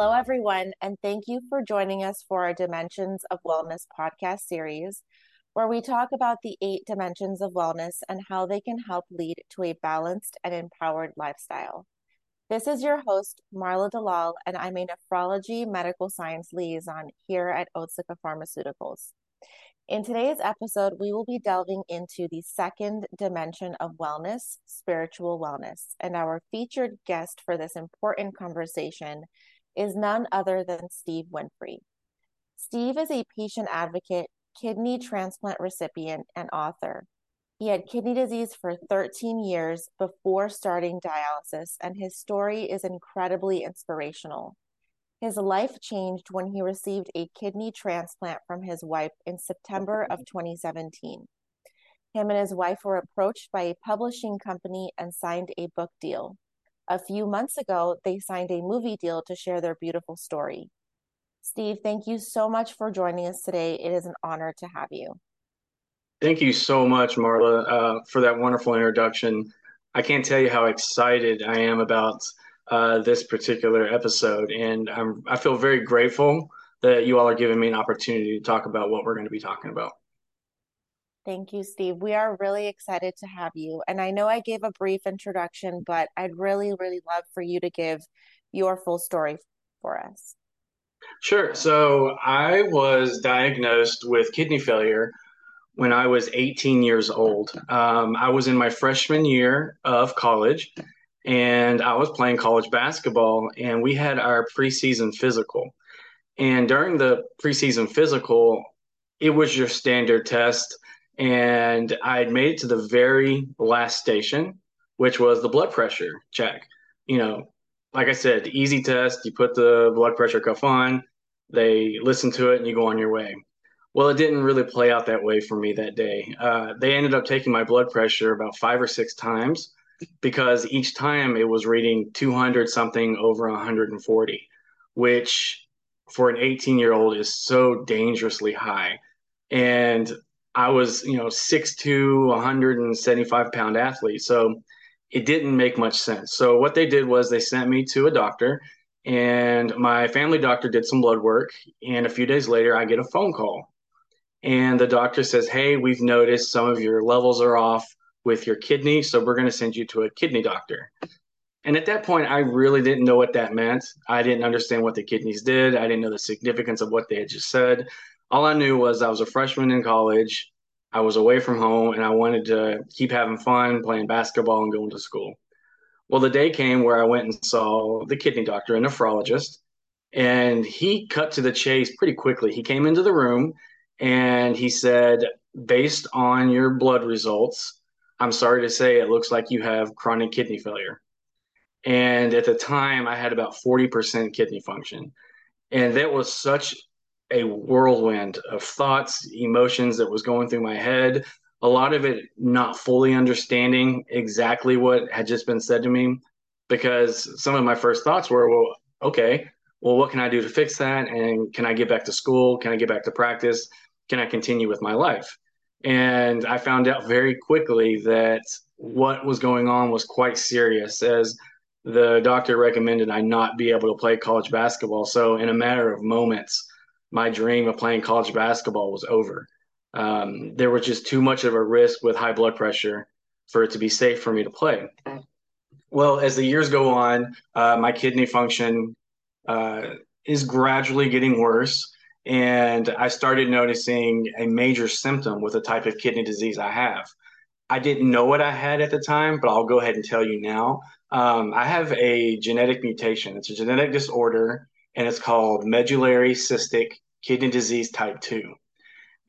Hello, everyone, and thank you for joining us for our Dimensions of Wellness podcast series, where we talk about the eight dimensions of wellness and how they can help lead to a balanced and empowered lifestyle. This is your host, Marla Dalal, and I'm a nephrology medical science liaison here at Otsuka Pharmaceuticals. In today's episode, we will be delving into the second dimension of wellness, spiritual wellness. And our featured guest for this important conversation is none other than Steve Winfree. Steve is a patient advocate, kidney transplant recipient, and author. He had kidney disease for 13 years before starting dialysis, and his story is incredibly inspirational. His life changed when he received a kidney transplant from his wife in September of 2017. Him and his wife were approached by a publishing company and signed a book deal. A few months ago, they signed a movie deal to share their beautiful story. Steve, thank you so much for joining us today. It is an honor to have you. Thank you so much, Marla, uh, for that wonderful introduction. I can't tell you how excited I am about uh, this particular episode. And I'm, I feel very grateful that you all are giving me an opportunity to talk about what we're going to be talking about. Thank you, Steve. We are really excited to have you. And I know I gave a brief introduction, but I'd really, really love for you to give your full story for us. Sure. So I was diagnosed with kidney failure when I was 18 years old. Um, I was in my freshman year of college and I was playing college basketball, and we had our preseason physical. And during the preseason physical, it was your standard test. And I had made it to the very last station, which was the blood pressure check. You know, like I said, easy test. You put the blood pressure cuff on, they listen to it, and you go on your way. Well, it didn't really play out that way for me that day. Uh, they ended up taking my blood pressure about five or six times because each time it was reading 200 something over 140, which for an 18 year old is so dangerously high. And I was, you know, 6'2, 175 pound athlete. So it didn't make much sense. So what they did was they sent me to a doctor and my family doctor did some blood work. And a few days later, I get a phone call. And the doctor says, Hey, we've noticed some of your levels are off with your kidney. So we're going to send you to a kidney doctor. And at that point, I really didn't know what that meant. I didn't understand what the kidneys did. I didn't know the significance of what they had just said. All I knew was I was a freshman in college. I was away from home and I wanted to keep having fun, playing basketball and going to school. Well, the day came where I went and saw the kidney doctor, a nephrologist, and he cut to the chase pretty quickly. He came into the room and he said, based on your blood results, I'm sorry to say it looks like you have chronic kidney failure. And at the time, I had about 40% kidney function. And that was such a whirlwind of thoughts, emotions that was going through my head. A lot of it not fully understanding exactly what had just been said to me, because some of my first thoughts were, well, okay, well, what can I do to fix that? And can I get back to school? Can I get back to practice? Can I continue with my life? And I found out very quickly that what was going on was quite serious, as the doctor recommended I not be able to play college basketball. So, in a matter of moments, my dream of playing college basketball was over. Um, there was just too much of a risk with high blood pressure for it to be safe for me to play. Well, as the years go on, uh, my kidney function uh, is gradually getting worse and I started noticing a major symptom with the type of kidney disease I have. I didn't know what I had at the time, but I'll go ahead and tell you now. Um, I have a genetic mutation. It's a genetic disorder, and it's called medullary cystic kidney disease type 2.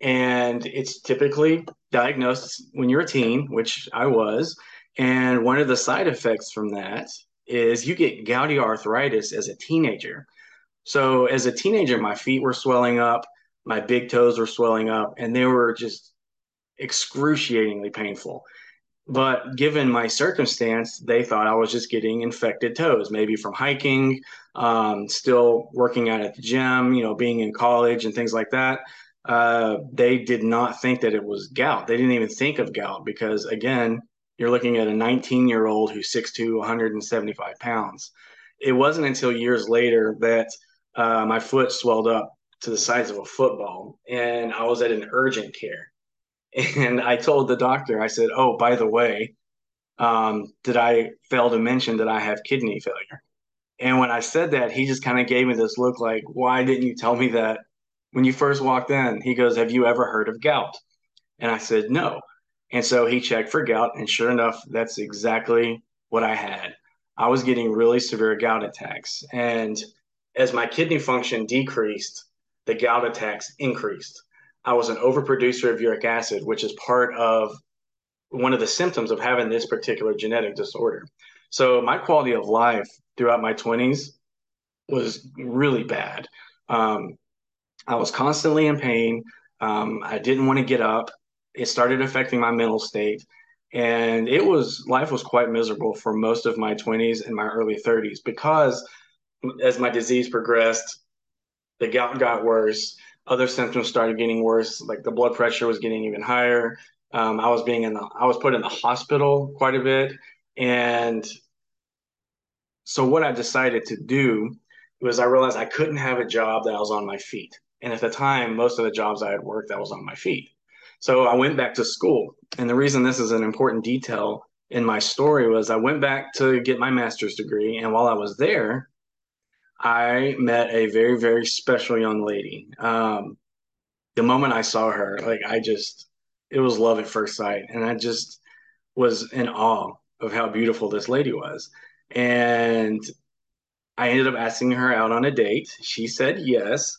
And it's typically diagnosed when you're a teen, which I was. And one of the side effects from that is you get gouty arthritis as a teenager. So as a teenager, my feet were swelling up, my big toes were swelling up, and they were just excruciatingly painful. But given my circumstance, they thought I was just getting infected toes, maybe from hiking, um, still working out at the gym, you know, being in college and things like that. Uh, they did not think that it was gout. They didn't even think of gout because, again, you're looking at a 19 year old who's 6'2, 175 pounds it wasn't until years later that uh, my foot swelled up to the size of a football, and I was at an urgent care. And I told the doctor, I said, "Oh, by the way, um, did I fail to mention that I have kidney failure?" And when I said that, he just kind of gave me this look like, "Why didn't you tell me that when you first walked in?" He goes, "Have you ever heard of gout?" And I said, "No." And so he checked for gout, and sure enough, that's exactly what I had. I was getting really severe gout attacks. And as my kidney function decreased, the gout attacks increased. I was an overproducer of uric acid, which is part of one of the symptoms of having this particular genetic disorder. So my quality of life throughout my 20s was really bad. Um, I was constantly in pain. Um, I didn't want to get up. It started affecting my mental state. And it was, life was quite miserable for most of my 20s and my early 30s because as my disease progressed, the gout got worse. Other symptoms started getting worse, like the blood pressure was getting even higher. Um, I was being in the, I was put in the hospital quite a bit. And so what I decided to do was I realized I couldn't have a job that I was on my feet. And at the time, most of the jobs I had worked, I was on my feet. So I went back to school. And the reason this is an important detail in my story was I went back to get my master's degree. And while I was there, I met a very, very special young lady. Um, the moment I saw her, like I just, it was love at first sight. And I just was in awe of how beautiful this lady was. And I ended up asking her out on a date. She said yes.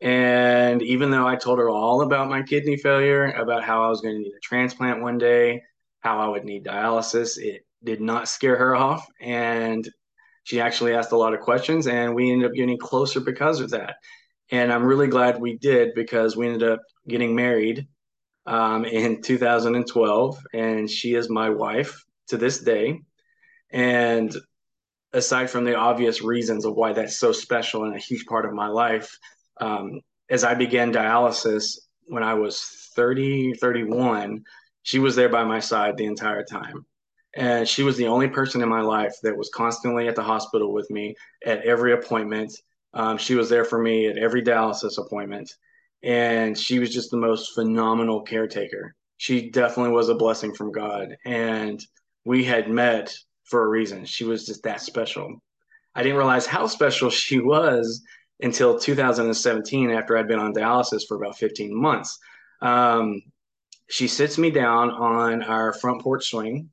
And even though I told her all about my kidney failure, about how I was going to need a transplant one day, how I would need dialysis, it did not scare her off. And she actually asked a lot of questions, and we ended up getting closer because of that. And I'm really glad we did because we ended up getting married um, in 2012, and she is my wife to this day. And aside from the obvious reasons of why that's so special and a huge part of my life, um, as I began dialysis when I was 30, 31, she was there by my side the entire time. And she was the only person in my life that was constantly at the hospital with me at every appointment. Um, she was there for me at every dialysis appointment. And she was just the most phenomenal caretaker. She definitely was a blessing from God. And we had met for a reason. She was just that special. I didn't realize how special she was until 2017 after I'd been on dialysis for about 15 months. Um, she sits me down on our front porch swing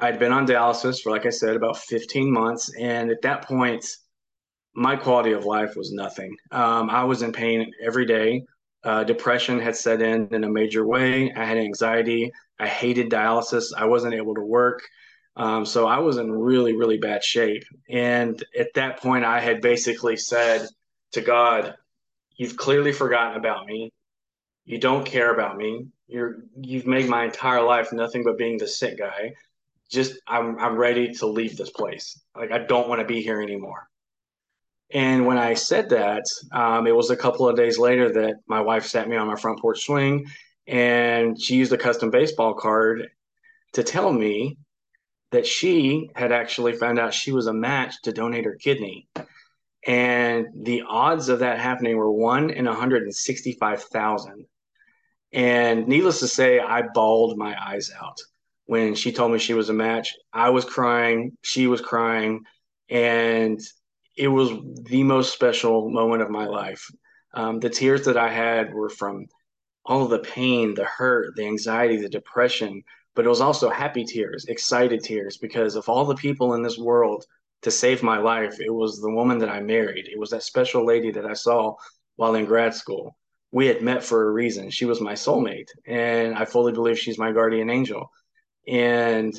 I'd been on dialysis for, like I said, about 15 months. And at that point, my quality of life was nothing. Um, I was in pain every day. Uh, depression had set in in a major way. I had anxiety. I hated dialysis. I wasn't able to work. Um, so I was in really, really bad shape. And at that point, I had basically said to God, You've clearly forgotten about me. You don't care about me. You're, you've made my entire life nothing but being the sick guy just I'm I'm ready to leave this place. Like I don't want to be here anymore. And when I said that, um, it was a couple of days later that my wife sat me on my front porch swing, and she used a custom baseball card to tell me that she had actually found out she was a match to donate her kidney. And the odds of that happening were one in 165,000. And needless to say, I bawled my eyes out when she told me she was a match. I was crying, she was crying, and it was the most special moment of my life. Um, the tears that I had were from all the pain, the hurt, the anxiety, the depression, but it was also happy tears, excited tears, because of all the people in this world to save my life, it was the woman that I married. It was that special lady that I saw while in grad school. We had met for a reason. She was my soulmate, and I fully believe she's my guardian angel and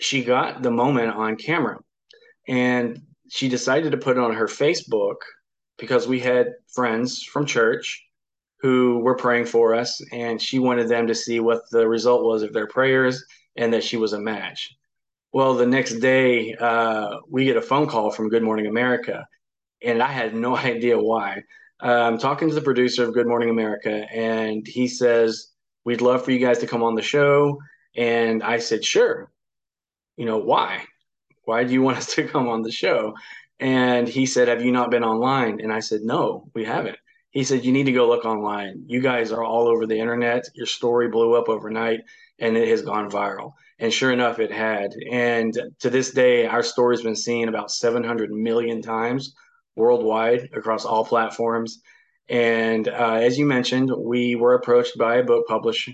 she got the moment on camera and she decided to put it on her Facebook because we had friends from church who were praying for us and she wanted them to see what the result was of their prayers and that she was a match. Well, the next day, uh, we get a phone call from Good Morning America, and I had no idea why. I'm talking to the producer of Good Morning America, and he says, We'd love for you guys to come on the show. And I said, sure. You know, why? Why do you want us to come on the show? And he said, Have you not been online? And I said, No, we haven't. He said, You need to go look online. You guys are all over the internet. Your story blew up overnight and it has gone viral. And sure enough, it had. And to this day, our story's been seen about 700 million times worldwide across all platforms. And uh, as you mentioned, we were approached by a book publisher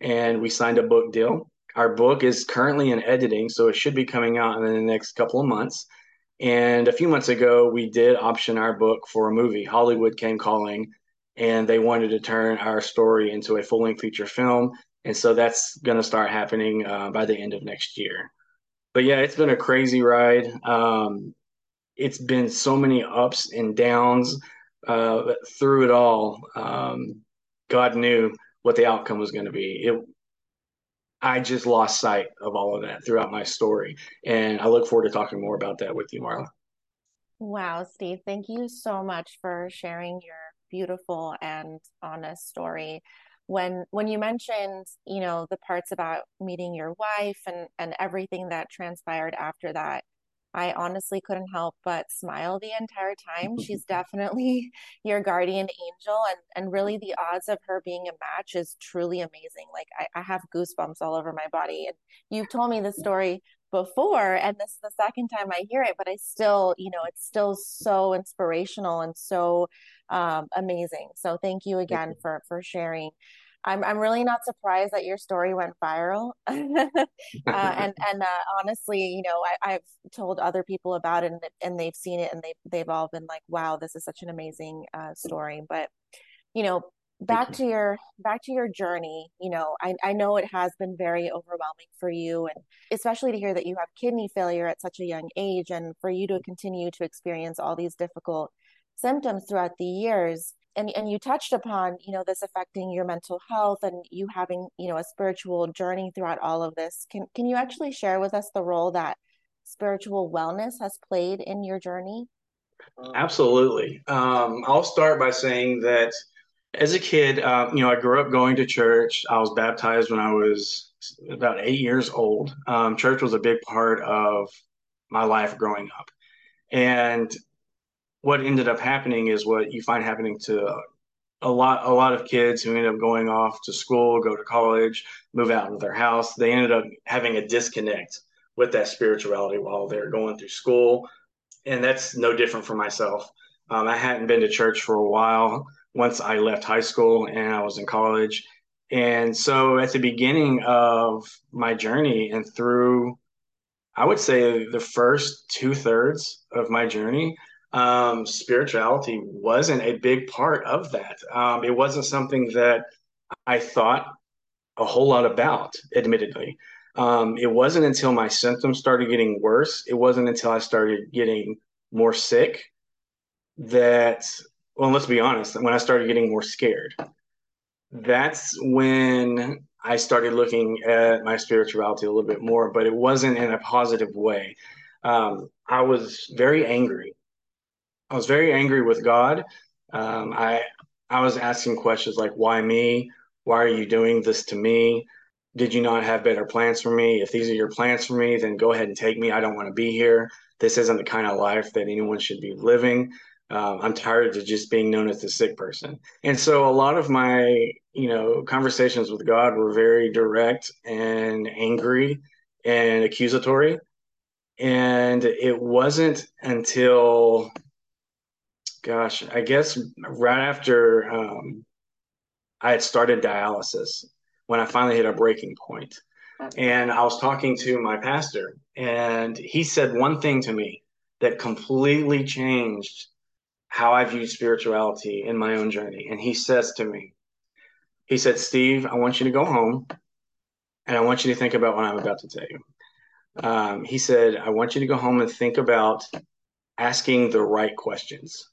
and we signed a book deal. Our book is currently in editing, so it should be coming out in the next couple of months. And a few months ago, we did option our book for a movie. Hollywood came calling, and they wanted to turn our story into a full length feature film. And so that's going to start happening uh, by the end of next year. But yeah, it's been a crazy ride. Um, it's been so many ups and downs uh, through it all. Um, God knew what the outcome was going to be. It, I just lost sight of all of that throughout my story. And I look forward to talking more about that with you, Marla. Wow, Steve, thank you so much for sharing your beautiful and honest story. When when you mentioned, you know, the parts about meeting your wife and and everything that transpired after that, I honestly couldn't help but smile the entire time. She's definitely your guardian angel, and and really the odds of her being a match is truly amazing. Like I, I have goosebumps all over my body. And you've told me the story before, and this is the second time I hear it, but I still, you know, it's still so inspirational and so um, amazing. So thank you again thank you. for for sharing. I'm I'm really not surprised that your story went viral. uh, and and uh, honestly, you know, I, have told other people about it, and, and they've seen it, and they they've all been like, "Wow, this is such an amazing uh, story." But you know, back to your back to your journey. You know, I I know it has been very overwhelming for you, and especially to hear that you have kidney failure at such a young age, and for you to continue to experience all these difficult symptoms throughout the years and and you touched upon you know this affecting your mental health and you having you know a spiritual journey throughout all of this. Can can you actually share with us the role that spiritual wellness has played in your journey? Absolutely. Um, i'll start by saying that as a kid uh, you know i grew up going to church. I was baptized when i was about eight years old. Um, church was a big part of my life growing up. And what ended up happening is what you find happening to a lot a lot of kids who end up going off to school, go to college, move out of their house. They ended up having a disconnect with that spirituality while they're going through school, and that's no different for myself. Um, I hadn't been to church for a while once I left high school and I was in college. And so at the beginning of my journey and through, I would say the first two thirds of my journey, um, spirituality wasn't a big part of that. Um, it wasn't something that I thought a whole lot about, admittedly. Um, it wasn't until my symptoms started getting worse, it wasn't until I started getting more sick that, well, let's be honest, when I started getting more scared, that's when I started looking at my spirituality a little bit more, but it wasn't in a positive way. Um, I was very angry I was very angry with God. Um, I I was asking questions like, "Why me? Why are you doing this to me? Did you not have better plans for me? If these are your plans for me, then go ahead and take me. I don't want to be here. This isn't the kind of life that anyone should be living. Um, I'm tired of just being known as the sick person." And so, a lot of my you know conversations with God were very direct and angry and accusatory. And it wasn't until gosh, I guess right after um, I had started dialysis, when I finally hit a breaking point. And I was talking to my pastor, and he said one thing to me that completely changed how I viewed spirituality in my own journey. And he says to me, he said, Steve, I want you to go home and I want you to think about what I'm about to tell you. Um, he said, I want you to go home and think about asking the right questions.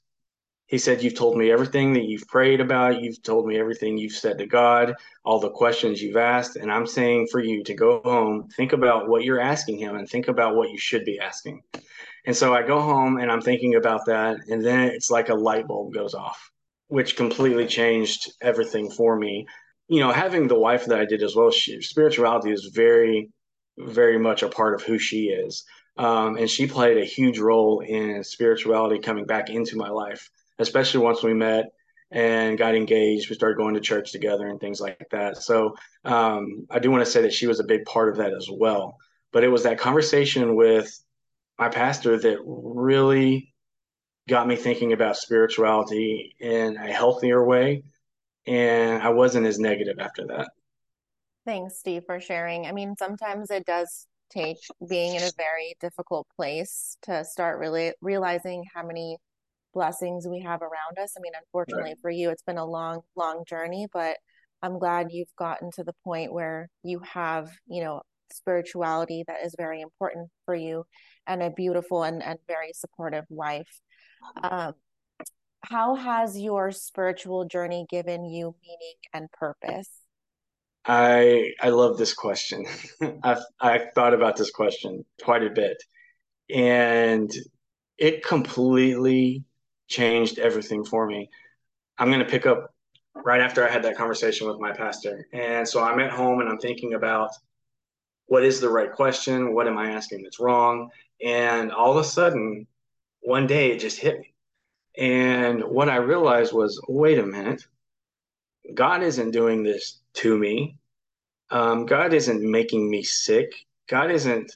He said, You've told me everything that you've prayed about. You've told me everything you've said to God, all the questions you've asked. And I'm saying for you to go home, think about what you're asking Him and think about what you should be asking. And so I go home and I'm thinking about that. And then it's like a light bulb goes off, which completely changed everything for me. You know, having the wife that I did as well, she, spirituality is very, very much a part of who she is. Um, and she played a huge role in spirituality coming back into my life, especially once we met and got engaged. We started going to church together and things like that. So um, I do want to say that she was a big part of that as well. But it was that conversation with my pastor that really got me thinking about spirituality in a healthier way. And I wasn't as negative after that. Thanks, Steve, for sharing. I mean, sometimes it does take being in a very difficult place to start really realizing how many blessings we have around us. I mean, unfortunately right. for you, it's been a long, long journey, but I'm glad you've gotten to the point where you have, you know, spirituality that is very important for you and a beautiful and, and very supportive wife. Um, how has your spiritual journey given you meaning and purpose? I I love this question. I've I've thought about this question quite a bit, and it completely changed everything for me. I'm going to pick up right after I had that conversation with my pastor, and so I'm at home and I'm thinking about what is the right question, what am I asking that's wrong, and all of a sudden, one day it just hit me, and what I realized was, wait a minute, God isn't doing this to me. Um, God isn't making me sick. God isn't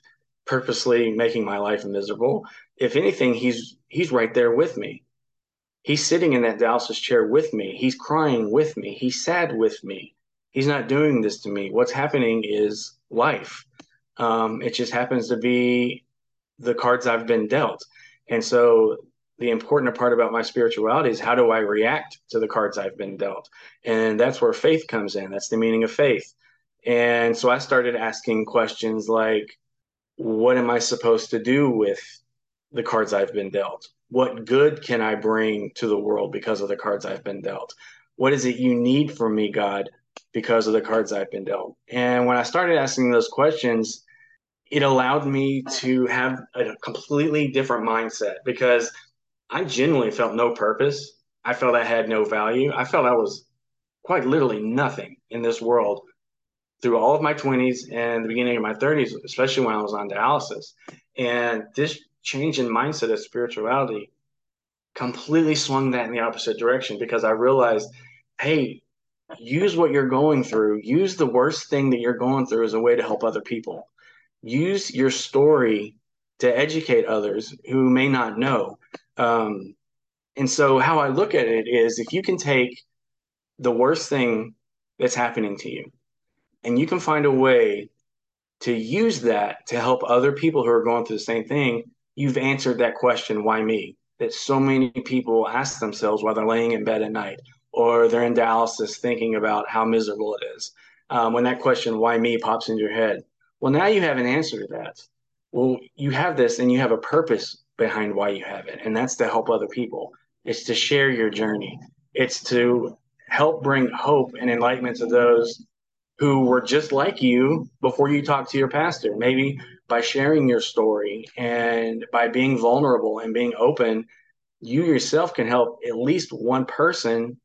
purposely making my life miserable. If anything, he's he's right there with me. He's sitting in that dialysis chair with me. He's crying with me. He's sad with me. He's not doing this to me. What's happening is life. Um, it just happens to be the cards I've been dealt. And so the important part about my spirituality is how do I react to the cards I've been dealt? And that's where faith comes in. That's the meaning of faith. And so I started asking questions like, what am I supposed to do with the cards I've been dealt? What good can I bring to the world because of the cards I've been dealt? What is it you need from me, God, because of the cards I've been dealt? And when I started asking those questions, it allowed me to have a completely different mindset because I genuinely felt no purpose. I felt I had no value. I felt I was quite literally nothing in this world through all of my 20s and the beginning of my 30s, especially when I was on dialysis. And this change in mindset of spirituality completely swung that in the opposite direction because I realized, hey, use what you're going through, use the worst thing that you're going through as a way to help other people. Use your story to educate others who may not know. Um, and so, how I look at it is if you can take the worst thing that's happening to you and you can find a way to use that to help other people who are going through the same thing, you've answered that question, why me? That so many people ask themselves while they're laying in bed at night or they're in dialysis thinking about how miserable it is. Um, when that question, why me, pops into your head, well, now you have an answer to that. Well, you have this and you have a purpose behind why you have it, and that's to help other people. It's to share your journey. It's to help bring hope and enlightenment to those who were just like you before you talked to your pastor. Maybe by sharing your story and by being vulnerable and being open, you yourself can help at least one person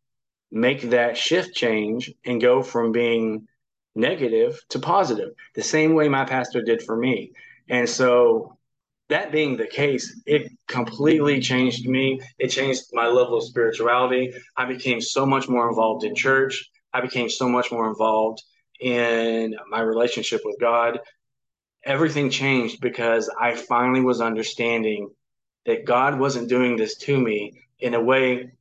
make that shift change and go from being negative to positive, the same way my pastor did for me. And so, that being the case, it completely changed me. It changed my level of spirituality. I became so much more involved in church. I became so much more involved in my relationship with God. Everything changed because I finally was understanding that God wasn't doing this to me in a way,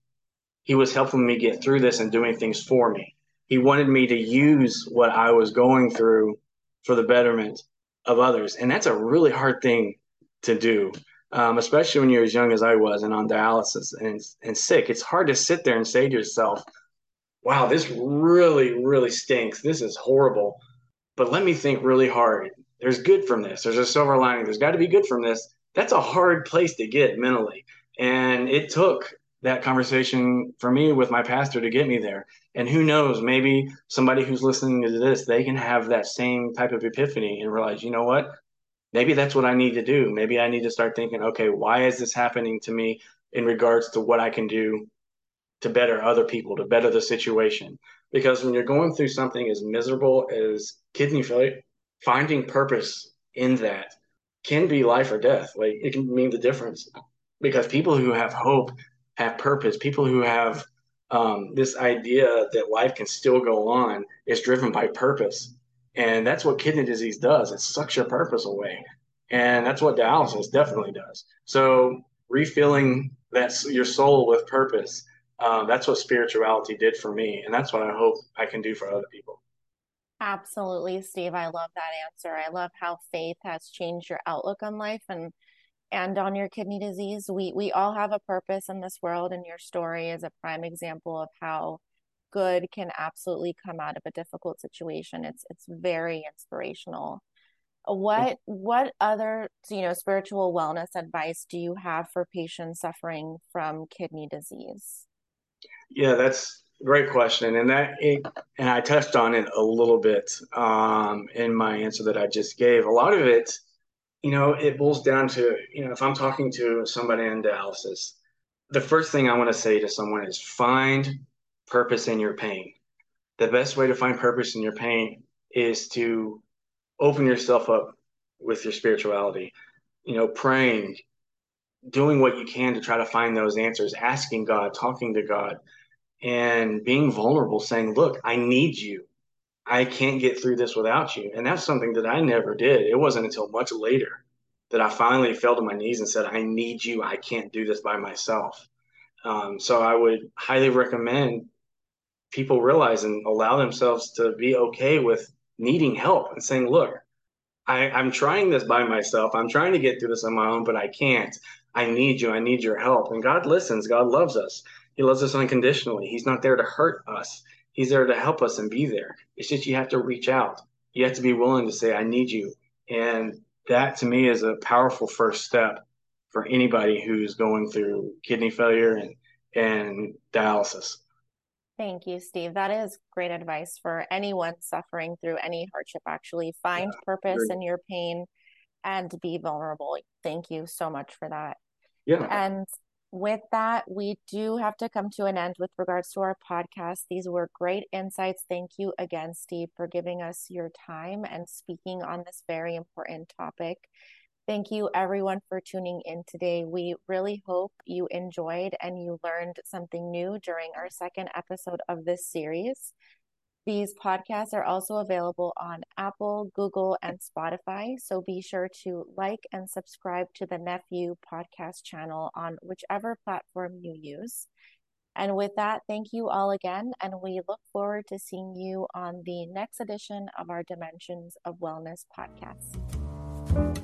He was helping me get through this and doing things for me. He wanted me to use what I was going through for the betterment of others. And that's a really hard thing to do, um, especially when you're as young as I was and on dialysis and, and sick. It's hard to sit there and say to yourself, wow, this really, really stinks. This is horrible. But let me think really hard. There's good from this. There's a silver lining. There's got to be good from this. That's a hard place to get mentally. And it took that conversation for me with my pastor to get me there. And who knows, maybe somebody who's listening to this, they can have that same type of epiphany and realize, you know what? Maybe that's what I need to do. Maybe I need to start thinking, okay, why is this happening to me in regards to what I can do to better other people, to better the situation? Because when you're going through something as miserable as kidney failure, finding purpose in that can be life or death. Like it can mean the difference because people who have hope have purpose. People who have um, this idea that life can still go on is driven by purpose. And that's what kidney disease does. It sucks your purpose away. And that's what dialysis definitely does. So refilling that your soul with purpose, um, that's what spirituality did for me. And that's what I hope I can do for other people. Absolutely, Steve. I love that answer. I love how faith has changed your outlook on life and and on your kidney disease. We we all have a purpose in this world and your story is a prime example of how good can absolutely come out of a difficult situation. It's it's very inspirational. What what other you know spiritual wellness advice do you have for patients suffering from kidney disease? Yeah, that's a great question, and that it, and I touched on it a little bit um, in my answer that I just gave. A lot of it, you know, it boils down to you know if I'm talking to somebody in dialysis, the first thing I want to say to someone is find purpose in your pain. The best way to find purpose in your pain is to open yourself up with your spirituality, you know, praying, doing what you can to try to find those answers, asking God, talking to God, and being vulnerable, saying, Look, I need you. I can't get through this without you. And that's something that I never did. It wasn't until much later that I finally fell to my knees and said, I need you. I can't do this by myself. Um, so I would highly recommend people realize and allow themselves to be okay with needing help and saying, look, I, I'm trying this by myself. I'm trying to get through this on my own, but I can't. I need you. I need your help. And God listens. God loves us. He loves us unconditionally. He's not there to hurt us. He's there to help us and be there. It's just you have to reach out. You have to be willing to say, I need you. And that to me is a powerful first step for anybody who's going through kidney failure and, and dialysis. Thank you, Steve. That is great advice for anyone suffering through any hardship. Actually, find yeah, purpose in your pain and be vulnerable. Thank you so much for that. Yeah. And with that, we do have to come to an end with regards to our podcast. These were great insights. Thank you again, Steve, for giving us your time and speaking on this very important topic. Thank you, everyone, for tuning in today. We really hope you enjoyed and you learned something new during our second episode of this series. These podcasts are also available on Apple, Google, and Spotify. So be sure to like and subscribe to the Nephew podcast channel on whichever platform you use. And with that, thank you all again. And we look forward to seeing you on the next edition of our Dimensions of Wellness podcast.